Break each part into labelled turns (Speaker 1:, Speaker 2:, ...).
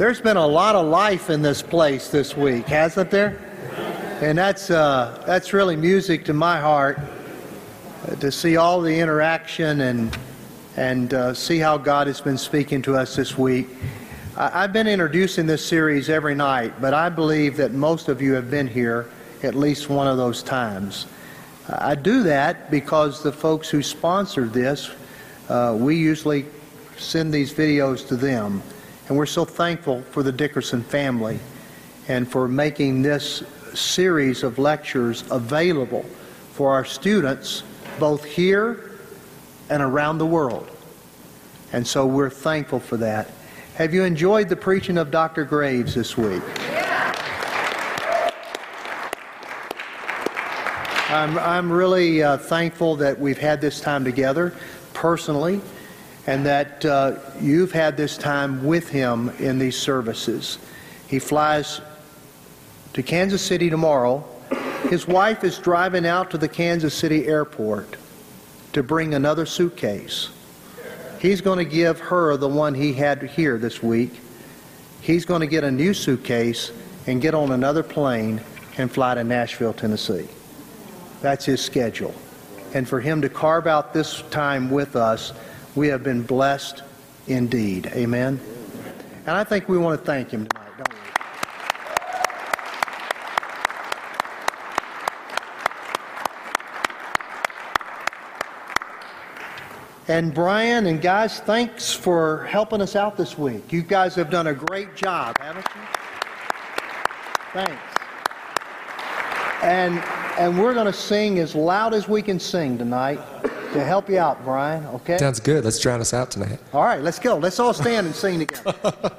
Speaker 1: There's been a lot of life in this place this week, hasn't there? And that's, uh, that's really music to my heart uh, to see all the interaction and, and uh, see how God has been speaking to us this week. I, I've been introducing this series every night, but I believe that most of you have been here at least one of those times. I do that because the folks who sponsored this, uh, we usually send these videos to them. And we're so thankful for the Dickerson family and for making this series of lectures available for our students both here and around the world. And so we're thankful for that. Have you enjoyed the preaching of Dr. Graves this week? I'm, I'm really uh, thankful that we've had this time together personally and that uh, you've had this time with him in these services. He flies to Kansas City tomorrow. His wife is driving out to the Kansas City airport to bring another suitcase. He's going to give her the one he had here this week. He's going to get a new suitcase and get on another plane and fly to Nashville, Tennessee. That's his schedule. And for him to carve out this time with us, we have been blessed indeed. Amen. And I think we want to thank him tonight, don't we? And Brian and guys, thanks for helping us out this week. You guys have done a great job, haven't you? Thanks. And and we're going to sing as loud as we can sing tonight to help you out, Brian. Okay?
Speaker 2: Sounds good. Let's drown us out tonight.
Speaker 1: All right, let's go. Let's all stand and sing together.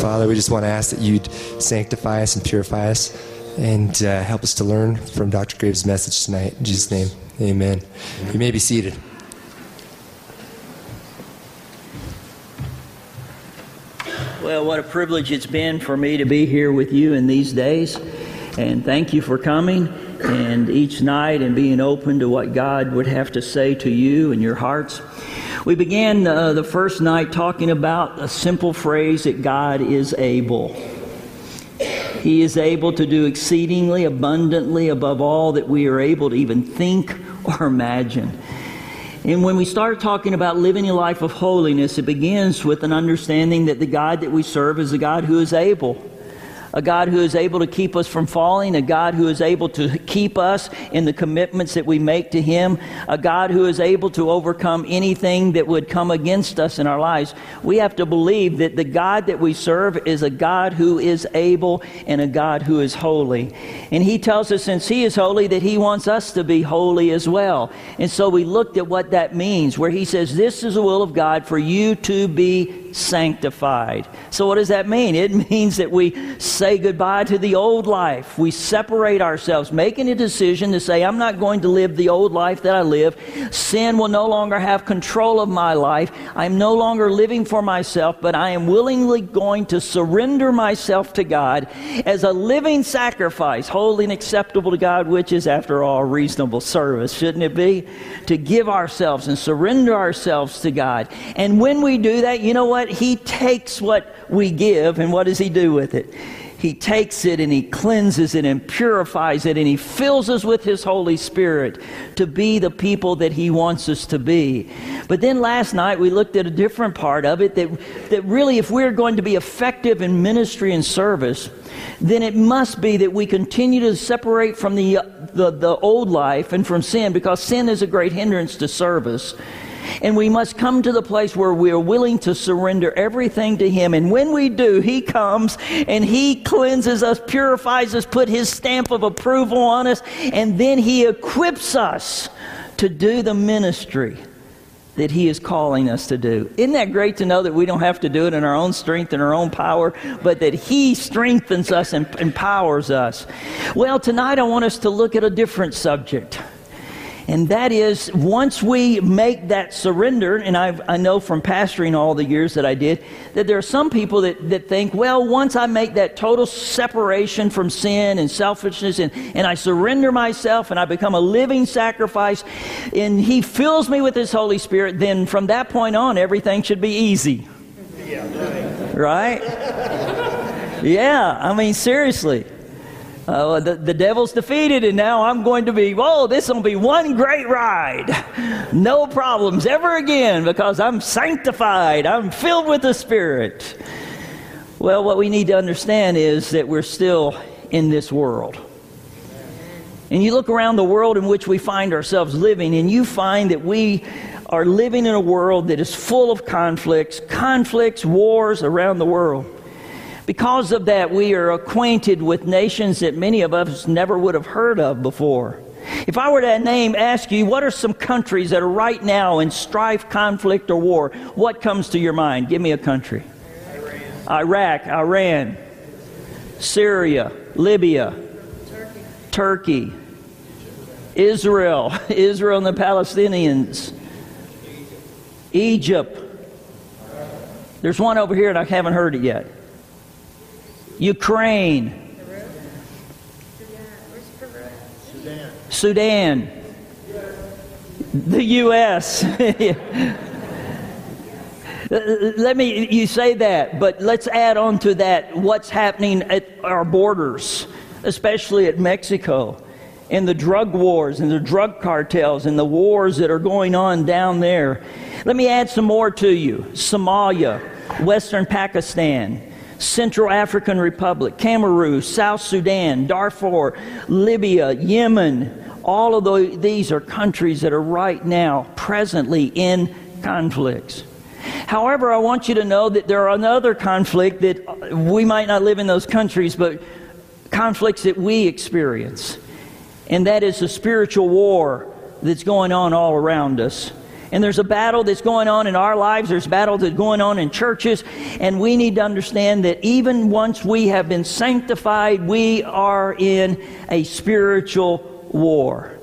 Speaker 2: Father, we just want to ask that you'd sanctify us and purify us and uh, help us to learn from Dr. Graves' message tonight. In Jesus' name, amen. You may be seated.
Speaker 3: Well, what a privilege it's been for me to be here with you in these days. And thank you for coming and each night and being open to what God would have to say to you and your hearts. We began uh, the first night talking about a simple phrase that God is able. He is able to do exceedingly abundantly above all that we are able to even think or imagine. And when we start talking about living a life of holiness, it begins with an understanding that the God that we serve is a God who is able a God who is able to keep us from falling, a God who is able to keep us in the commitments that we make to Him, a God who is able to overcome anything that would come against us in our lives. We have to believe that the God that we serve is a God who is able and a God who is holy. And He tells us, since He is holy, that He wants us to be holy as well. And so we looked at what that means, where He says, This is the will of God for you to be sanctified. So, what does that mean? It means that we say goodbye to the old life. We separate ourselves, making a decision to say, I'm not going to live the old life that I live. Sin will no longer have control of my life. I'm no longer living for myself, but I am willingly going to surrender myself to God as a living sacrifice, holy and acceptable to God, which is, after all, reasonable service, shouldn't it be? To give ourselves and surrender ourselves to God. And when we do that, you know what? He takes what we give, and what does He do with it? He takes it and He cleanses it and purifies it, and He fills us with His Holy Spirit to be the people that He wants us to be. But then last night we looked at a different part of it that, that really, if we're going to be effective in ministry and service, then it must be that we continue to separate from the, the, the old life and from sin because sin is a great hindrance to service. And we must come to the place where we are willing to surrender everything to Him. And when we do, He comes and He cleanses us, purifies us, put His stamp of approval on us, and then He equips us to do the ministry that He is calling us to do. Isn't that great to know that we don't have to do it in our own strength and our own power, but that He strengthens us and empowers us? Well, tonight I want us to look at a different subject. And that is, once we make that surrender, and I've, i know from pastoring all the years that I did, that there are some people that, that think, well, once I make that total separation from sin and selfishness, and, and I surrender myself and I become a living sacrifice, and He fills me with His Holy Spirit, then from that point on, everything should be easy. Yeah, right? yeah, I mean, seriously. Uh, the, the devil's defeated, and now I'm going to be, whoa, this will be one great ride. No problems ever again because I'm sanctified. I'm filled with the Spirit. Well, what we need to understand is that we're still in this world. And you look around the world in which we find ourselves living, and you find that we are living in a world that is full of conflicts, conflicts, wars around the world. Because of that, we are acquainted with nations that many of us never would have heard of before. If I were to name, ask you, what are some countries that are right now in strife, conflict, or war? What comes to your mind? Give me a country. Iran. Iraq, Iran, Syria, Libya, Turkey, Turkey Israel, Israel and the Palestinians, Egypt. There's one over here and I haven't heard it yet. Ukraine, Sudan, the U.S. Let me, you say that, but let's add on to that what's happening at our borders, especially at Mexico, and the drug wars and the drug cartels and the wars that are going on down there. Let me add some more to you Somalia, Western Pakistan. Central African Republic, Cameroon, South Sudan, Darfur, Libya, Yemen. All of the, these are countries that are right now presently in conflicts. However, I want you to know that there are another conflict that uh, we might not live in those countries, but conflicts that we experience. And that is the spiritual war that's going on all around us and there's a battle that's going on in our lives, there's battle that's going on in churches, and we need to understand that even once we have been sanctified, we are in a spiritual war.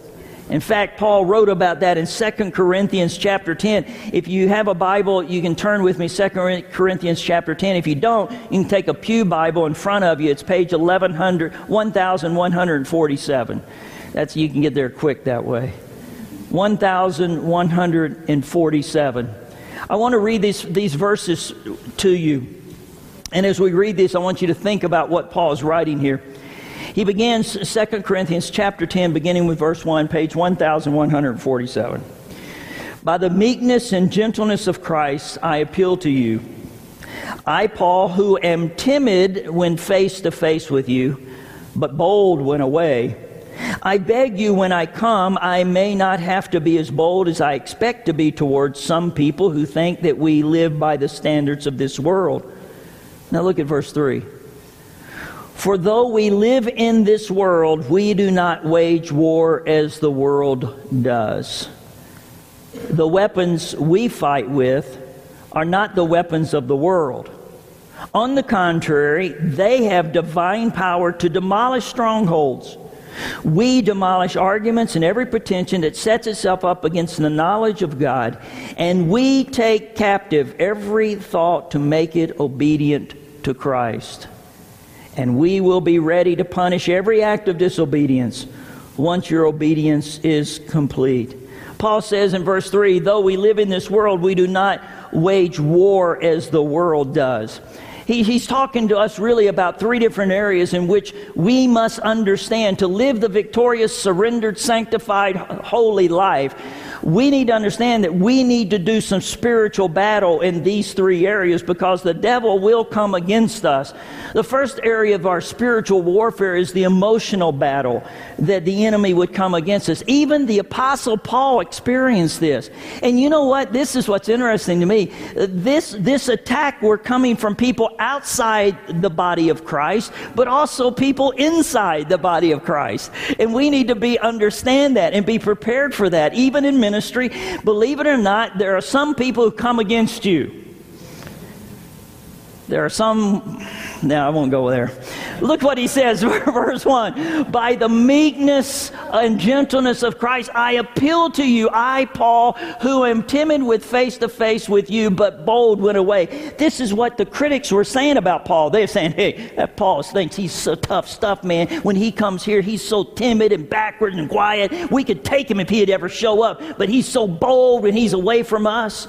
Speaker 3: In fact, Paul wrote about that in 2 Corinthians chapter 10. If you have a Bible, you can turn with me 2 Corinthians chapter 10. If you don't, you can take a Pew Bible in front of you. It's page 1100, 1147. That's you can get there quick that way. 1147. I want to read these, these verses to you. And as we read this, I want you to think about what Paul is writing here. He begins 2 Corinthians chapter 10, beginning with verse 1, page 1147. By the meekness and gentleness of Christ, I appeal to you. I, Paul, who am timid when face to face with you, but bold when away, I beg you, when I come, I may not have to be as bold as I expect to be towards some people who think that we live by the standards of this world. Now look at verse 3. For though we live in this world, we do not wage war as the world does. The weapons we fight with are not the weapons of the world. On the contrary, they have divine power to demolish strongholds. We demolish arguments and every pretension that sets itself up against the knowledge of God, and we take captive every thought to make it obedient to Christ. And we will be ready to punish every act of disobedience once your obedience is complete. Paul says in verse 3 though we live in this world, we do not wage war as the world does he, he's talking to us really about three different areas in which we must understand to live the victorious, surrendered, sanctified, holy life we need to understand that we need to do some spiritual battle in these three areas because the devil will come against us. The first area of our spiritual warfare is the emotional battle that the enemy would come against us. Even the Apostle Paul experienced this. And you know what? This is what's interesting to me. This, this attack were coming from people outside the body of Christ, but also people inside the body of Christ. And we need to be understand that and be prepared for that, even in ministry, believe it or not, there are some people who come against you. There are some, now I won't go there. Look what he says, verse 1. By the meekness and gentleness of Christ, I appeal to you, I, Paul, who am timid with face to face with you, but bold when away. This is what the critics were saying about Paul. They're saying, hey, that Paul thinks he's so tough stuff, man. When he comes here, he's so timid and backward and quiet. We could take him if he'd ever show up, but he's so bold when he's away from us.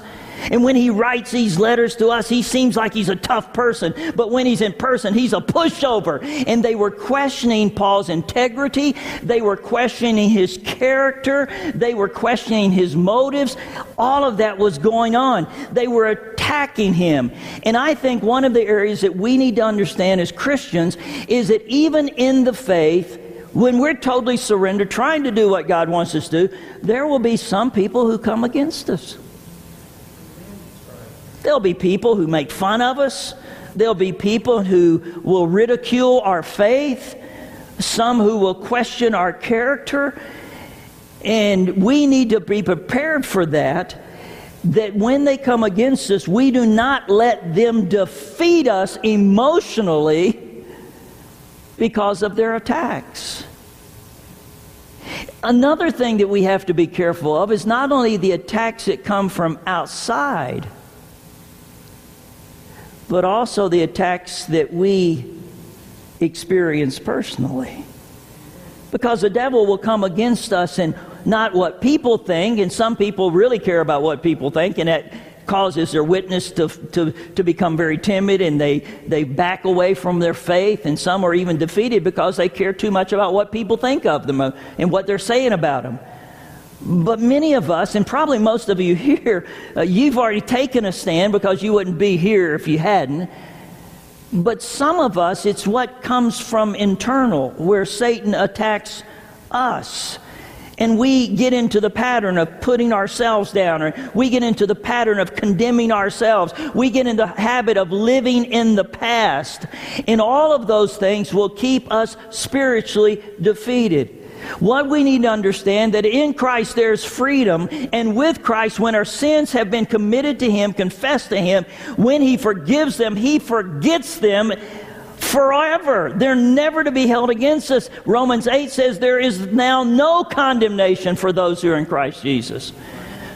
Speaker 3: And when he writes these letters to us, he seems like he's a tough person. But when he's in person, he's a pushover. And they were questioning Paul's integrity. They were questioning his character. They were questioning his motives. All of that was going on. They were attacking him. And I think one of the areas that we need to understand as Christians is that even in the faith, when we're totally surrendered, trying to do what God wants us to do, there will be some people who come against us. There'll be people who make fun of us. There'll be people who will ridicule our faith, some who will question our character. And we need to be prepared for that. That when they come against us, we do not let them defeat us emotionally because of their attacks. Another thing that we have to be careful of is not only the attacks that come from outside but also the attacks that we experience personally. Because the devil will come against us and not what people think, and some people really care about what people think, and that causes their witness to, to, to become very timid and they, they back away from their faith, and some are even defeated because they care too much about what people think of them uh, and what they're saying about them. But many of us, and probably most of you here, uh, you've already taken a stand because you wouldn't be here if you hadn't. But some of us, it's what comes from internal, where Satan attacks us. And we get into the pattern of putting ourselves down, or we get into the pattern of condemning ourselves. We get in the habit of living in the past. And all of those things will keep us spiritually defeated. What we need to understand that in Christ there's freedom, and with Christ, when our sins have been committed to Him, confessed to Him, when He forgives them, He forgets them forever. They're never to be held against us. Romans 8 says there is now no condemnation for those who are in Christ Jesus.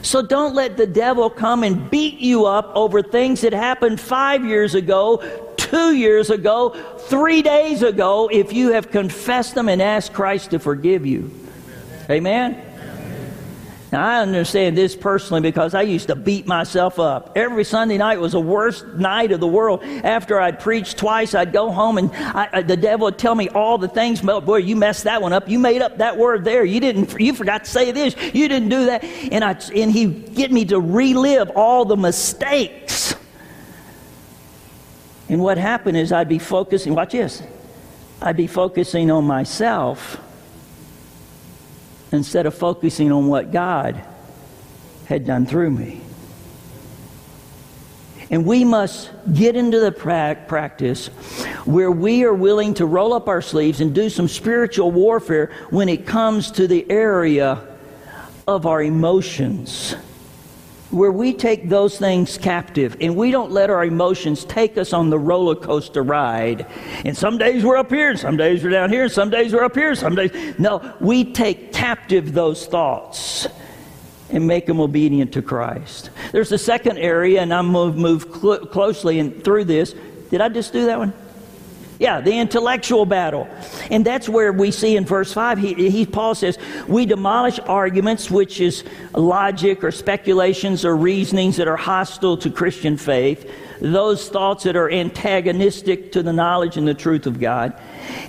Speaker 3: So don't let the devil come and beat you up over things that happened five years ago, two years ago, three days ago, if you have confessed them and asked Christ to forgive you. Amen? Now, I understand this personally because I used to beat myself up. Every Sunday night was the worst night of the world. After I'd preached twice, I'd go home and I, the devil would tell me all the things. Well, Boy, you messed that one up. You made up that word there. You didn't. You forgot to say this. You didn't do that. And I and he'd get me to relive all the mistakes. And what happened is I'd be focusing. Watch this. I'd be focusing on myself instead of focusing on what God had done through me. And we must get into the pra- practice where we are willing to roll up our sleeves and do some spiritual warfare when it comes to the area of our emotions where we take those things captive and we don't let our emotions take us on the roller coaster ride. And some days we're up here, and some days we're down here, and some days we're up here, some days. No, we take captive those thoughts and make them obedient to Christ. There's a second area, and I'm going to move cl- closely and through this. Did I just do that one? Yeah, the intellectual battle. And that's where we see in verse 5, he, he, Paul says, We demolish arguments, which is logic or speculations or reasonings that are hostile to Christian faith, those thoughts that are antagonistic to the knowledge and the truth of God.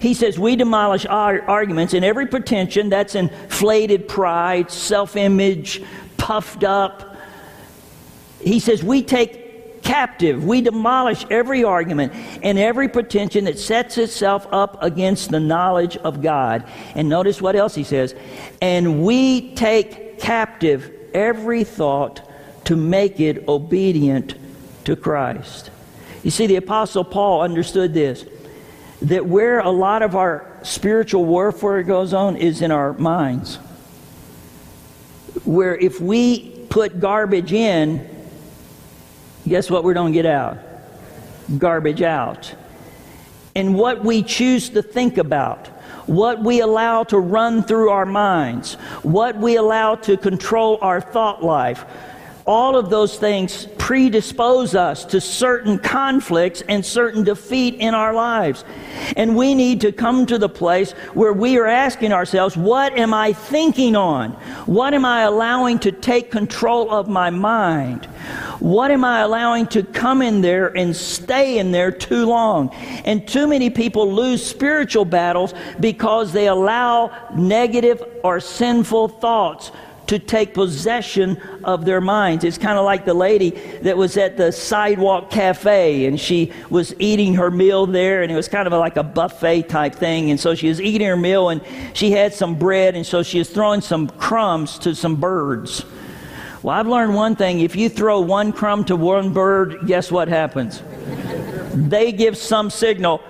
Speaker 3: He says, We demolish our arguments in every pretension that's inflated pride, self image, puffed up. He says, We take captive. We demolish every argument and every pretension that sets itself up against the knowledge of God. And notice what else he says. And we take captive every thought to make it obedient to Christ. You see, the Apostle Paul understood this that where a lot of our spiritual warfare goes on is in our minds. Where if we put garbage in, guess what we're going to get out? Garbage out. and what we choose to think about, what we allow to run through our minds, what we allow to control our thought life, all of those things predispose us to certain conflicts and certain defeat in our lives. And we need to come to the place where we are asking ourselves, what am I thinking on? What am I allowing to take control of my mind? What am I allowing to come in there and stay in there too long? And too many people lose spiritual battles because they allow negative or sinful thoughts to take possession of their minds. It's kind of like the lady that was at the sidewalk cafe and she was eating her meal there and it was kind of like a buffet type thing. And so she was eating her meal and she had some bread and so she was throwing some crumbs to some birds. Well, I've learned one thing if you throw one crumb to one bird, guess what happens? they give some signal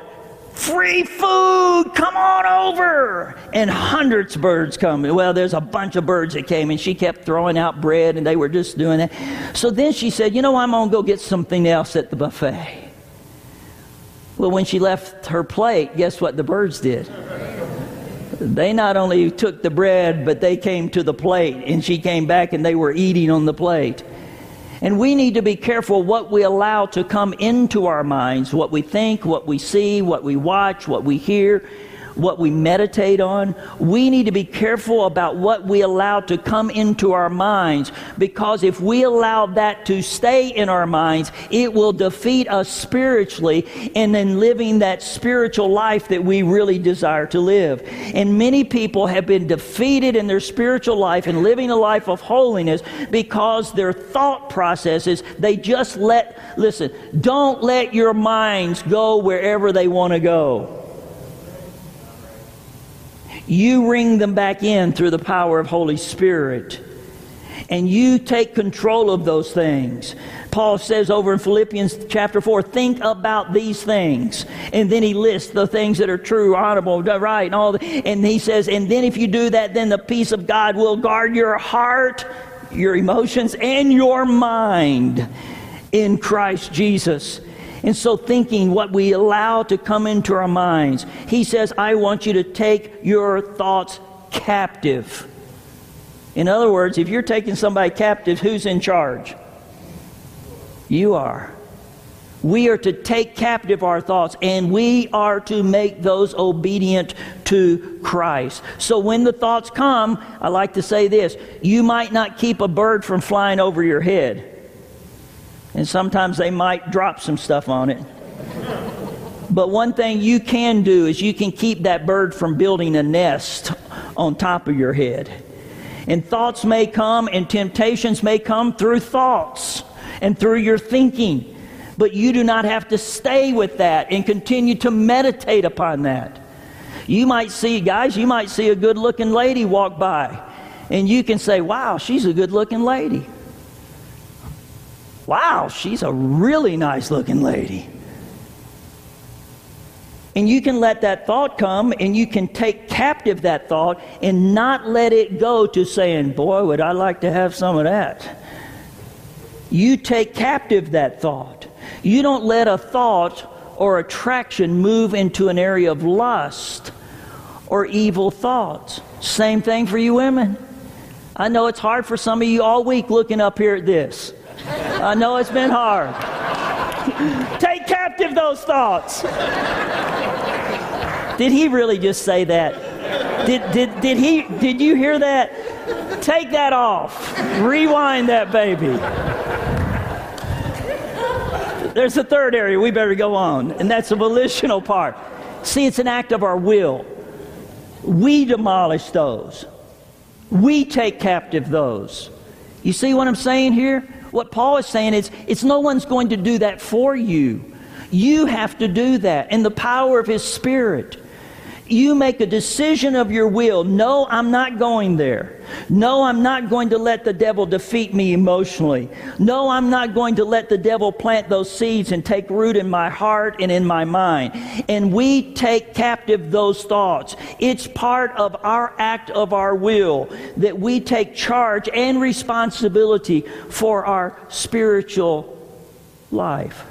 Speaker 3: free food, come on over. And hundreds of birds come. Well, there's a bunch of birds that came, and she kept throwing out bread, and they were just doing that. So then she said, You know, I'm going to go get something else at the buffet. Well, when she left her plate, guess what the birds did? They not only took the bread, but they came to the plate, and she came back and they were eating on the plate. And we need to be careful what we allow to come into our minds, what we think, what we see, what we watch, what we hear what we meditate on. We need to be careful about what we allow to come into our minds because if we allow that to stay in our minds, it will defeat us spiritually and then living that spiritual life that we really desire to live. And many people have been defeated in their spiritual life and living a life of holiness because their thought processes, they just let, listen, don't let your minds go wherever they want to go you ring them back in through the power of Holy Spirit. And you take control of those things. Paul says over in Philippians chapter 4, think about these things. And then he lists the things that are true, honorable, right, and all the, and he says, and then if you do that, then the peace of God will guard your heart, your emotions, and your mind in Christ Jesus. And so, thinking what we allow to come into our minds, he says, I want you to take your thoughts captive. In other words, if you're taking somebody captive, who's in charge? You are. We are to take captive our thoughts and we are to make those obedient to Christ. So when the thoughts come, I like to say this you might not keep a bird from flying over your head and sometimes they might drop some stuff on it. But one thing you can do is you can keep that bird from building a nest on top of your head. And thoughts may come and temptations may come through thoughts and through your thinking. But you do not have to stay with that and continue to meditate upon that. You might see, guys, you might see a good looking lady walk by, and you can say, wow, she's a good looking lady wow, she's a really nice looking lady. And you can let that thought come and you can take captive that thought and not let it go to saying, Boy, would I like to have some of that. You take captive that thought. You don't let a thought or attraction move into an area of lust or evil thoughts. Same thing for you women. I know it's hard for some of you all week looking up here at this. I know it's been hard. Take captive those thoughts. Did he really just say that? Did, did, did, he, did you hear that? Take that off. Rewind that baby. There's a third area we better go on, and that's the volitional part. See, it's an act of our will. We demolish those, we take captive those. You see what I'm saying here? What Paul is saying is, it's no one's going to do that for you. You have to do that in the power of His Spirit. You make a decision of your will. No, I'm not going there. No, I'm not going to let the devil defeat me emotionally. No, I'm not going to let the devil plant those seeds and take root in my heart and in my mind. And we take captive those thoughts. It's part of our act of our will that we take charge and responsibility for our spiritual life.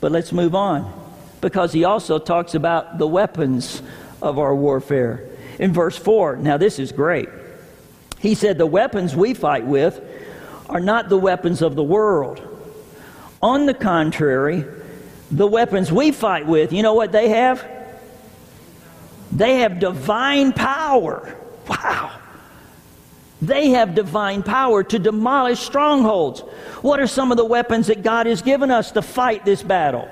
Speaker 3: But let's move on. Because he also talks about the weapons of our warfare. In verse 4, now this is great. He said, The weapons we fight with are not the weapons of the world. On the contrary, the weapons we fight with, you know what they have? They have divine power. Wow. They have divine power to demolish strongholds. What are some of the weapons that God has given us to fight this battle?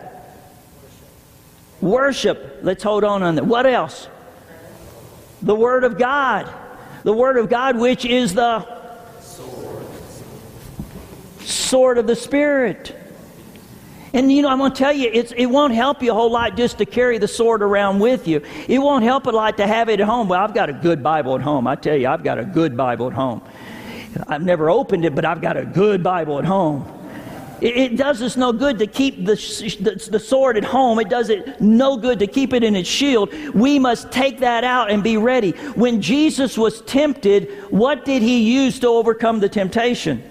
Speaker 3: Worship. Let's hold on on that. What else? The Word of God. The Word of God, which is the sword of the Spirit. And you know, I'm going to tell you, it won't help you a whole lot just to carry the sword around with you. It won't help a lot to have it at home. Well, I've got a good Bible at home. I tell you, I've got a good Bible at home. I've never opened it, but I've got a good Bible at home. It, it does us no good to keep the, the, the sword at home. It does it no good to keep it in its shield. We must take that out and be ready. When Jesus was tempted, what did he use to overcome the temptation?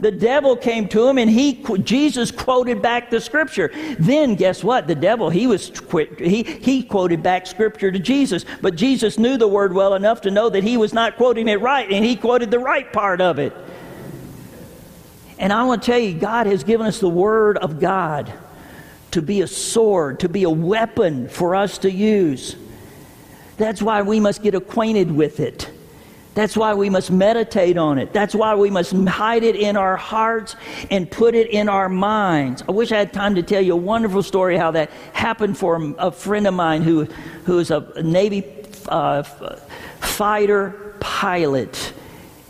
Speaker 3: The devil came to him and he Jesus quoted back the scripture. Then guess what? The devil he was he he quoted back scripture to Jesus, but Jesus knew the word well enough to know that he was not quoting it right and he quoted the right part of it. And I want to tell you God has given us the word of God to be a sword, to be a weapon for us to use. That's why we must get acquainted with it. That's why we must meditate on it. That's why we must hide it in our hearts and put it in our minds. I wish I had time to tell you a wonderful story how that happened for a friend of mine who, who is a Navy uh, fighter pilot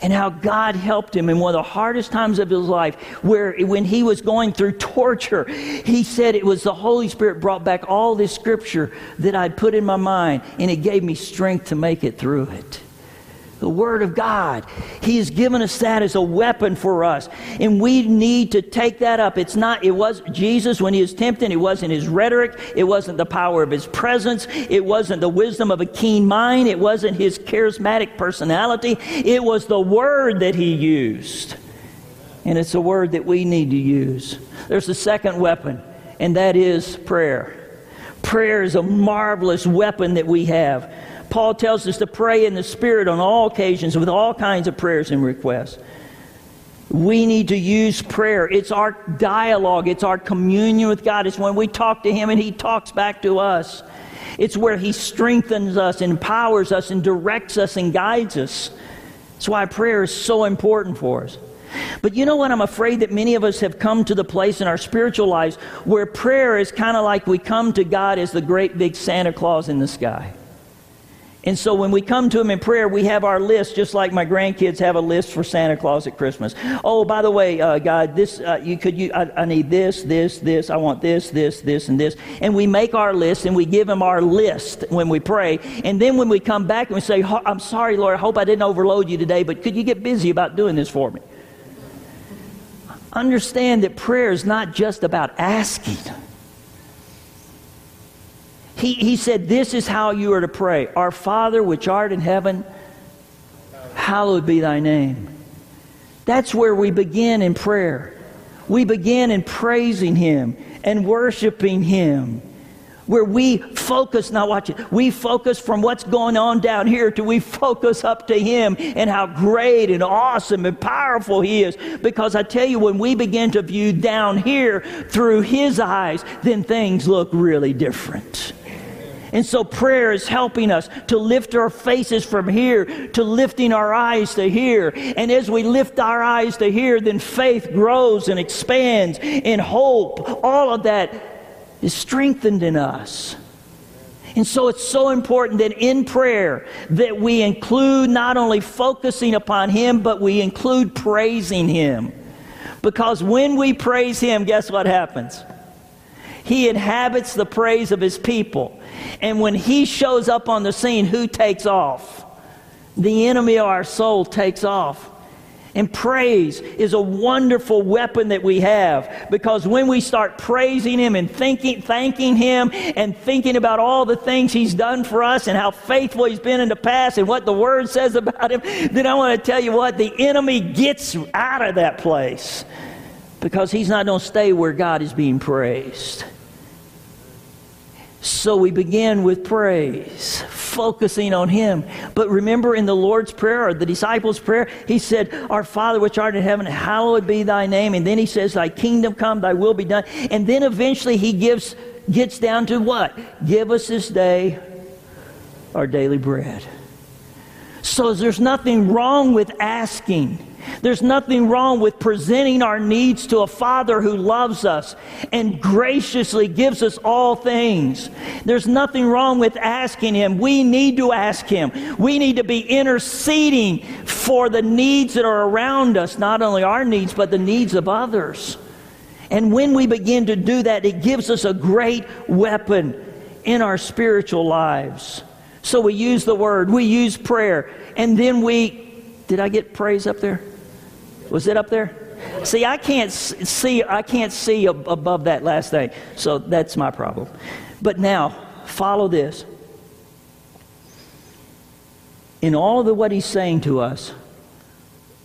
Speaker 3: and how God helped him in one of the hardest times of his life, where when he was going through torture, he said it was the Holy Spirit brought back all this scripture that I'd put in my mind, and it gave me strength to make it through it the Word of God. He has given us that as a weapon for us. And we need to take that up. It's not, it was Jesus when he was tempted, it wasn't his rhetoric, it wasn't the power of his presence, it wasn't the wisdom of a keen mind, it wasn't his charismatic personality, it was the Word that he used. And it's a word that we need to use. There's a second weapon, and that is prayer. Prayer is a marvelous weapon that we have. Paul tells us to pray in the Spirit on all occasions with all kinds of prayers and requests. We need to use prayer. It's our dialogue, it's our communion with God. It's when we talk to Him and He talks back to us. It's where He strengthens us, empowers us, and directs us and guides us. That's why prayer is so important for us. But you know what? I'm afraid that many of us have come to the place in our spiritual lives where prayer is kind of like we come to God as the great big Santa Claus in the sky. And so when we come to Him in prayer, we have our list, just like my grandkids have a list for Santa Claus at Christmas. Oh, by the way, uh, God, this uh, you could you, I, I, need this, this, this. I want this, this, this, and this. And we make our list, and we give Him our list when we pray. And then when we come back and we say, "I'm sorry, Lord, I hope I didn't overload you today, but could you get busy about doing this for me?" Understand that prayer is not just about asking. He, he said, This is how you are to pray Our Father which art in heaven, hallowed be thy name. That's where we begin in prayer. We begin in praising Him and worshiping Him where we focus, now watch it, we focus from what's going on down here to we focus up to Him and how great and awesome and powerful He is. Because I tell you, when we begin to view down here through His eyes, then things look really different. And so prayer is helping us to lift our faces from here to lifting our eyes to here. And as we lift our eyes to here, then faith grows and expands and hope. All of that is strengthened in us. And so it's so important that in prayer that we include not only focusing upon him but we include praising him. Because when we praise him, guess what happens? He inhabits the praise of his people. And when he shows up on the scene, who takes off? The enemy of our soul takes off. And praise is a wonderful weapon that we have because when we start praising Him and thinking, thanking Him and thinking about all the things He's done for us and how faithful He's been in the past and what the Word says about Him, then I want to tell you what, the enemy gets out of that place because he's not going to stay where God is being praised. So we begin with praise, focusing on Him. But remember in the Lord's Prayer or the disciples' prayer, He said, Our Father which art in heaven, hallowed be thy name. And then He says, Thy kingdom come, thy will be done. And then eventually He gives, gets down to what? Give us this day our daily bread. So there's nothing wrong with asking. There's nothing wrong with presenting our needs to a Father who loves us and graciously gives us all things. There's nothing wrong with asking Him. We need to ask Him. We need to be interceding for the needs that are around us, not only our needs, but the needs of others. And when we begin to do that, it gives us a great weapon in our spiritual lives. So we use the word, we use prayer, and then we. Did I get praise up there? Was it up there? See, I can't see. I can't see above that last thing, so that's my problem. But now, follow this. In all of what he's saying to us,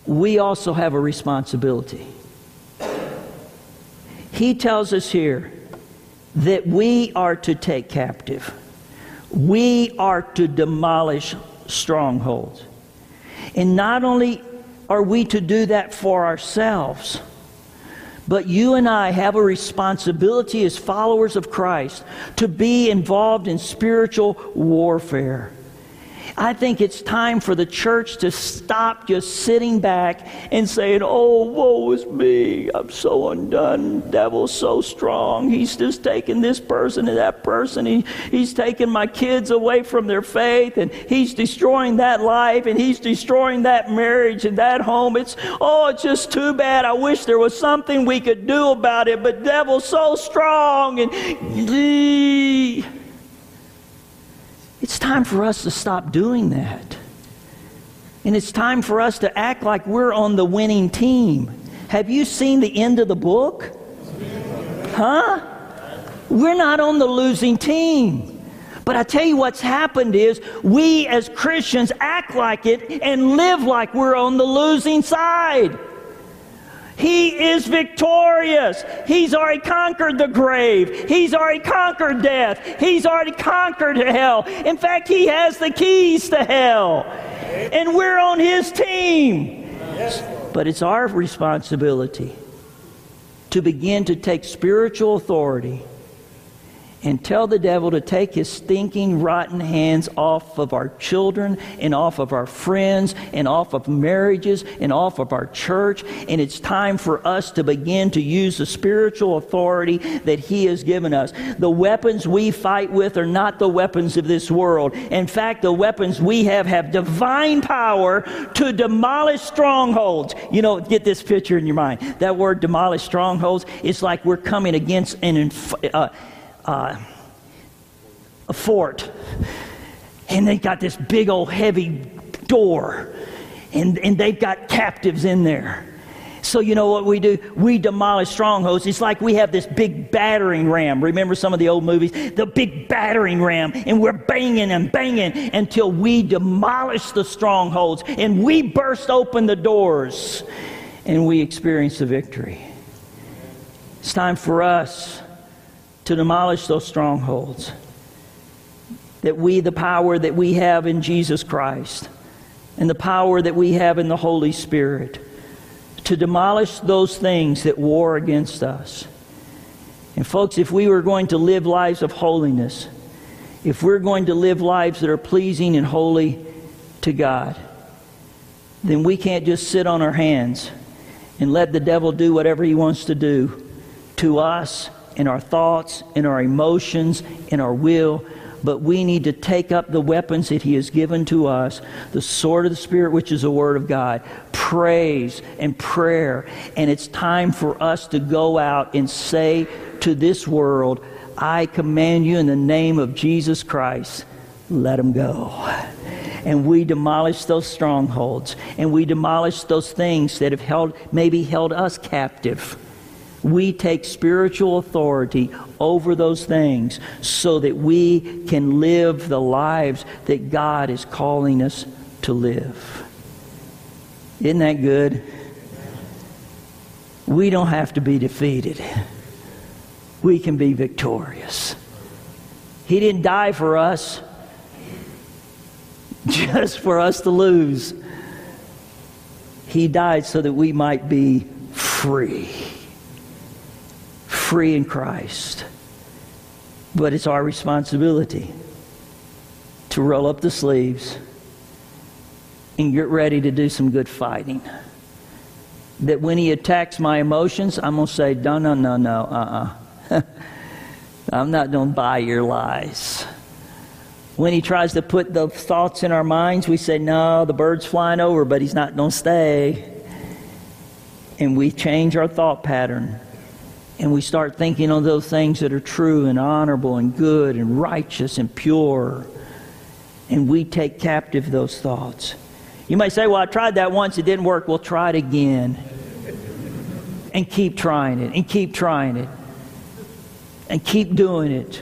Speaker 3: we also have a responsibility. He tells us here that we are to take captive. We are to demolish strongholds. And not only are we to do that for ourselves, but you and I have a responsibility as followers of Christ to be involved in spiritual warfare. I think it's time for the church to stop just sitting back and saying, Oh, woe is me. I'm so undone. Devil's so strong. He's just taking this person and that person. He, he's taking my kids away from their faith and he's destroying that life and he's destroying that marriage and that home. It's, oh, it's just too bad. I wish there was something we could do about it, but devil's so strong. And. It's time for us to stop doing that. And it's time for us to act like we're on the winning team. Have you seen the end of the book? Huh? We're not on the losing team. But I tell you what's happened is we as Christians act like it and live like we're on the losing side. He is victorious. He's already conquered the grave. He's already conquered death. He's already conquered hell. In fact, He has the keys to hell. And we're on His team. But it's our responsibility to begin to take spiritual authority and tell the devil to take his stinking, rotten hands off of our children and off of our friends and off of marriages and off of our church. And it's time for us to begin to use the spiritual authority that he has given us. The weapons we fight with are not the weapons of this world. In fact, the weapons we have have divine power to demolish strongholds. You know, get this picture in your mind. That word demolish strongholds, it's like we're coming against an. Inf- uh, uh, a fort, and they got this big old heavy door, and, and they've got captives in there. So, you know what we do? We demolish strongholds. It's like we have this big battering ram. Remember some of the old movies? The big battering ram. And we're banging and banging until we demolish the strongholds and we burst open the doors and we experience the victory. It's time for us to demolish those strongholds. That we, the power that we have in Jesus Christ and the power that we have in the Holy Spirit, to demolish those things that war against us. And, folks, if we were going to live lives of holiness, if we're going to live lives that are pleasing and holy to God, then we can't just sit on our hands and let the devil do whatever he wants to do to us in our thoughts, in our emotions, in our will, but we need to take up the weapons that He has given to us the sword of the Spirit, which is the Word of God, praise and prayer. And it's time for us to go out and say to this world, I command you in the name of Jesus Christ, let them go. And we demolish those strongholds and we demolish those things that have held, maybe held us captive we take spiritual authority over those things so that we can live the lives that God is calling us to live. Isn't that good? We don't have to be defeated. We can be victorious. He didn't die for us just for us to lose. He died so that we might be free. Free in Christ. But it's our responsibility to roll up the sleeves and get ready to do some good fighting. That when he attacks my emotions, I'm going to say, no, no, no, no, uh uh-uh. uh. I'm not going to buy your lies. When he tries to put the thoughts in our minds, we say, no, the bird's flying over, but he's not going to stay. And we change our thought pattern. And we start thinking on those things that are true and honorable and good and righteous and pure. And we take captive those thoughts. You may say, well, I tried that once, it didn't work. Well, try it again. And keep trying it, and keep trying it, and keep doing it.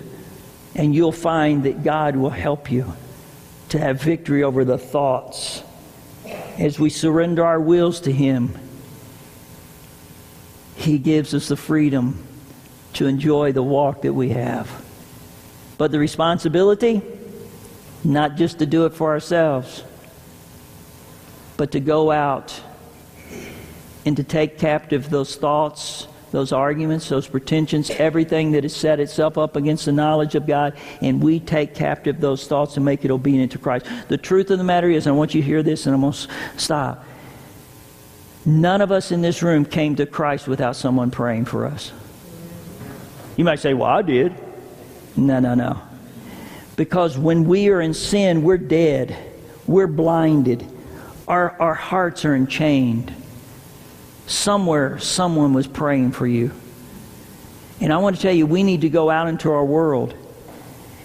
Speaker 3: And you'll find that God will help you to have victory over the thoughts as we surrender our wills to Him. He gives us the freedom to enjoy the walk that we have. But the responsibility, not just to do it for ourselves but to go out and to take captive those thoughts, those arguments, those pretensions, everything that has set itself up against the knowledge of God, and we take captive those thoughts and make it obedient to Christ. The truth of the matter is, I want you to hear this and I'm going to stop. None of us in this room came to Christ without someone praying for us. You might say, Well, I did. No, no, no. Because when we are in sin, we're dead, we're blinded our, our hearts are enchained. Somewhere, someone was praying for you. And I want to tell you, we need to go out into our world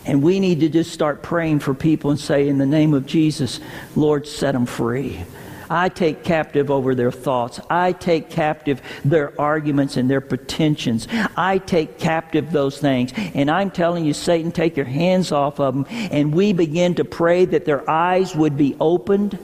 Speaker 3: and we need to just start praying for people and say, in the name of Jesus, Lord, set them free. I take captive over their thoughts. I take captive their arguments and their pretensions. I take captive those things. And I'm telling you, Satan, take your hands off of them. And we begin to pray that their eyes would be opened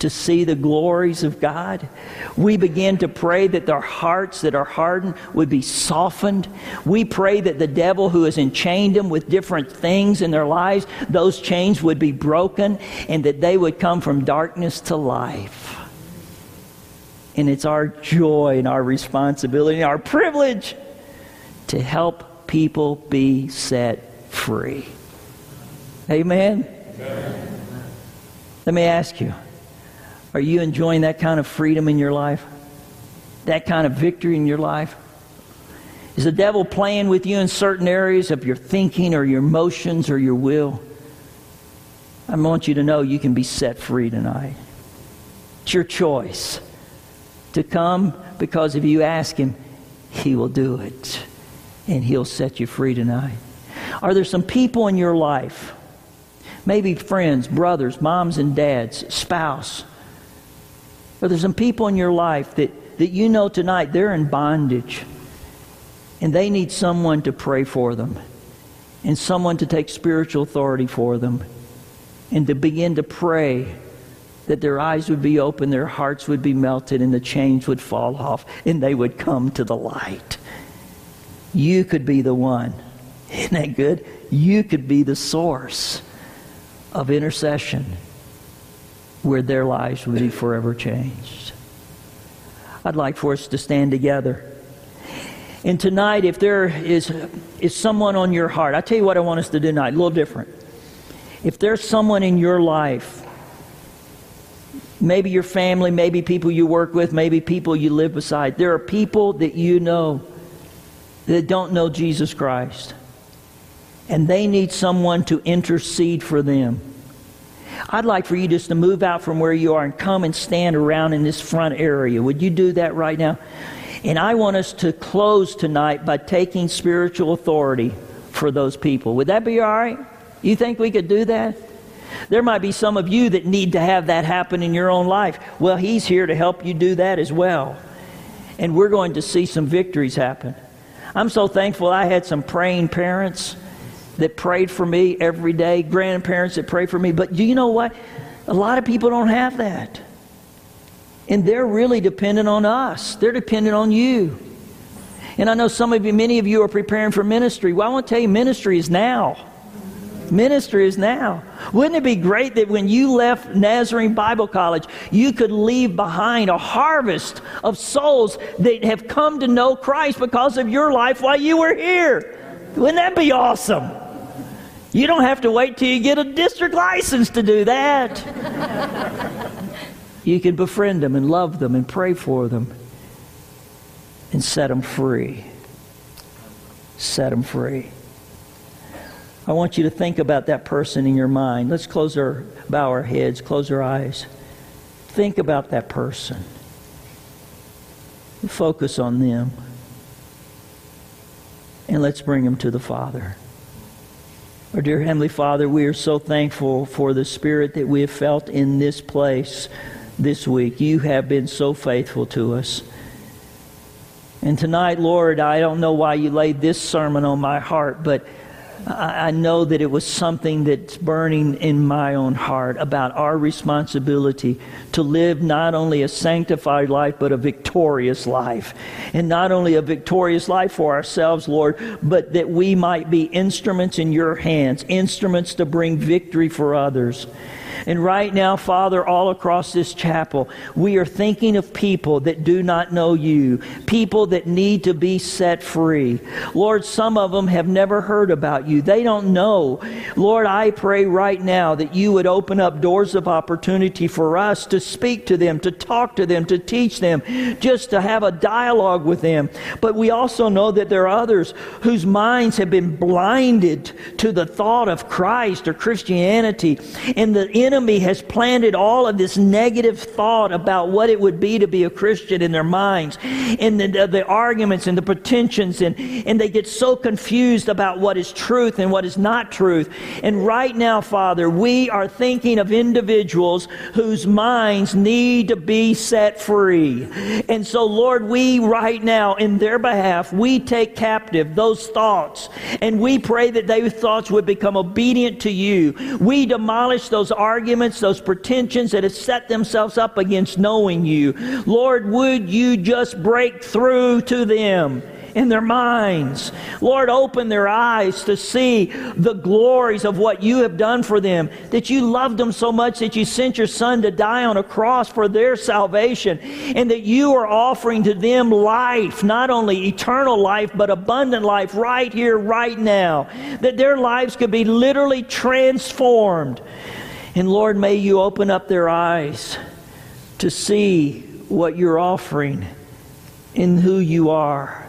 Speaker 3: to see the glories of God. We begin to pray that their hearts that are hardened would be softened. We pray that the devil who has enchained them with different things in their lives, those chains would be broken and that they would come from darkness to life. And it's our joy and our responsibility and our privilege to help people be set free. Amen? Amen. Let me ask you are you enjoying that kind of freedom in your life? That kind of victory in your life? Is the devil playing with you in certain areas of your thinking or your emotions or your will? I want you to know you can be set free tonight. It's your choice to come because if you ask Him, He will do it. And He'll set you free tonight. Are there some people in your life, maybe friends, brothers, moms and dads, spouse, but there's some people in your life that, that you know tonight they're in bondage and they need someone to pray for them and someone to take spiritual authority for them and to begin to pray that their eyes would be open, their hearts would be melted, and the chains would fall off and they would come to the light. You could be the one. Isn't that good? You could be the source of intercession where their lives would be forever changed. I'd like for us to stand together. And tonight, if there is, is someone on your heart, I tell you what I want us to do tonight, a little different. If there's someone in your life, maybe your family, maybe people you work with, maybe people you live beside, there are people that you know that don't know Jesus Christ. And they need someone to intercede for them. I'd like for you just to move out from where you are and come and stand around in this front area. Would you do that right now? And I want us to close tonight by taking spiritual authority for those people. Would that be all right? You think we could do that? There might be some of you that need to have that happen in your own life. Well, He's here to help you do that as well. And we're going to see some victories happen. I'm so thankful I had some praying parents that prayed for me every day, grandparents that prayed for me. But do you know what? A lot of people don't have that. And they're really dependent on us, they're dependent on you. And I know some of you, many of you are preparing for ministry. Well, I want to tell you, ministry is now. Ministry is now. Wouldn't it be great that when you left Nazarene Bible College, you could leave behind a harvest of souls that have come to know Christ because of your life while you were here? Wouldn't that be awesome? You don't have to wait till you get a district license to do that. you can befriend them and love them and pray for them and set them free. Set them free. I want you to think about that person in your mind. Let's close our, bow our heads, close our eyes. Think about that person. Focus on them. And let's bring them to the Father. Our dear Heavenly Father, we are so thankful for the Spirit that we have felt in this place this week. You have been so faithful to us. And tonight, Lord, I don't know why you laid this sermon on my heart, but I know that it was something that's burning in my own heart about our responsibility to live not only a sanctified life, but a victorious life. And not only a victorious life for ourselves, Lord, but that we might be instruments in your hands, instruments to bring victory for others. And right now, Father, all across this chapel, we are thinking of people that do not know you, people that need to be set free. Lord, some of them have never heard about you. They don't know. Lord, I pray right now that you would open up doors of opportunity for us to speak to them, to talk to them, to teach them, just to have a dialogue with them. But we also know that there are others whose minds have been blinded to the thought of Christ or Christianity. And the enemy has planted all of this negative thought about what it would be to be a Christian in their minds, and the, the arguments and the pretensions, and, and they get so confused about what is truth and what is not truth. And right now, Father, we are thinking of individuals whose minds need to be set free. And so, Lord, we right now, in their behalf, we take captive those thoughts, and we pray that those thoughts would become obedient to you. We demolish those arguments arguments, those pretensions that have set themselves up against knowing you. Lord, would you just break through to them? in their minds. Lord, open their eyes to see the glories of what you have done for them. That you loved them so much that you sent your Son to die on a cross for their salvation. And that you are offering to them life, not only eternal life, but abundant life right here, right now. That their lives could be literally transformed. And Lord, may you open up their eyes to see what you're offering in who you are.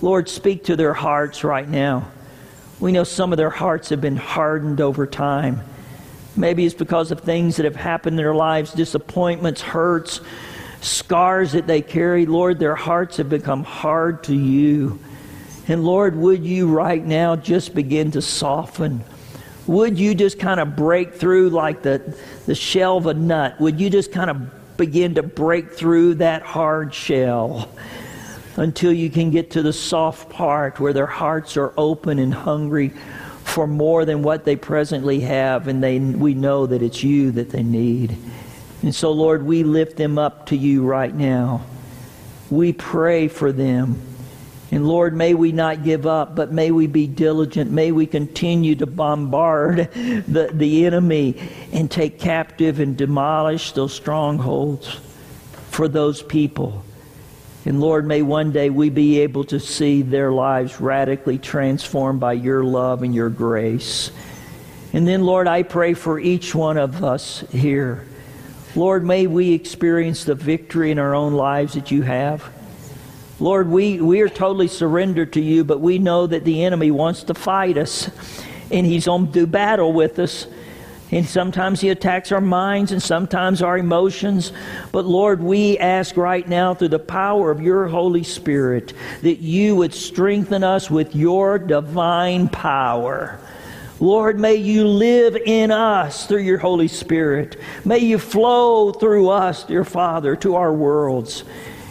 Speaker 3: Lord, speak to their hearts right now. We know some of their hearts have been hardened over time. Maybe it's because of things that have happened in their lives, disappointments, hurts, scars that they carry. Lord, their hearts have become hard to you. And Lord, would you right now just begin to soften? Would you just kind of break through like the, the shell of a nut? Would you just kind of begin to break through that hard shell until you can get to the soft part where their hearts are open and hungry for more than what they presently have, and they, we know that it's you that they need. And so, Lord, we lift them up to you right now. We pray for them. And Lord, may we not give up, but may we be diligent. May we continue to bombard the, the enemy and take captive and demolish those strongholds for those people. And Lord, may one day we be able to see their lives radically transformed by your love and your grace. And then, Lord, I pray for each one of us here. Lord, may we experience the victory in our own lives that you have. Lord, we, we are totally surrendered to you, but we know that the enemy wants to fight us, and he's on do battle with us. And sometimes he attacks our minds and sometimes our emotions. But Lord, we ask right now through the power of your Holy Spirit that you would strengthen us with your divine power. Lord, may you live in us through your Holy Spirit. May you flow through us, dear Father, to our worlds.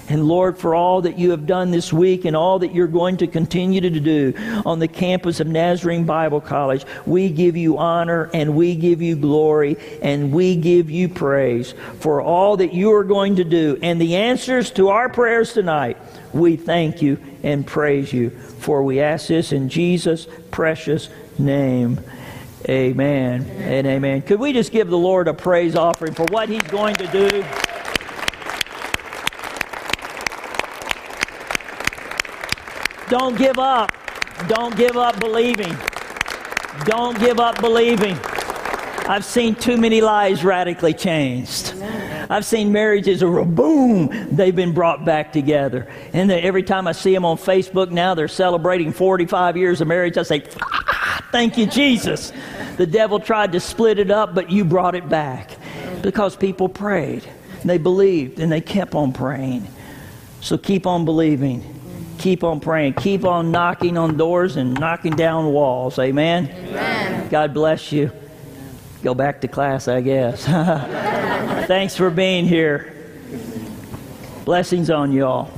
Speaker 3: And Lord, for all that you have done this week and all that you're going to continue to do on the campus of Nazarene Bible College, we give you honor and we give you glory and we give you praise for all that you are going to do. And the answers to our prayers tonight, we thank you and praise you. For we ask this in Jesus' precious name. Amen and amen. Could we just give the Lord a praise offering for what He's going to do? Don't give up. Don't give up believing. Don't give up believing. I've seen too many lives radically changed. I've seen marriages where boom, they've been brought back together. And every time I see them on Facebook now, they're celebrating 45 years of marriage. I say, ah, thank you, Jesus. The devil tried to split it up, but you brought it back because people prayed. They believed and they kept on praying. So keep on believing. Keep on praying. Keep on knocking on doors and knocking down walls. Amen? Amen. God bless you. Go back to class, I guess. Thanks for being here. Blessings on you all.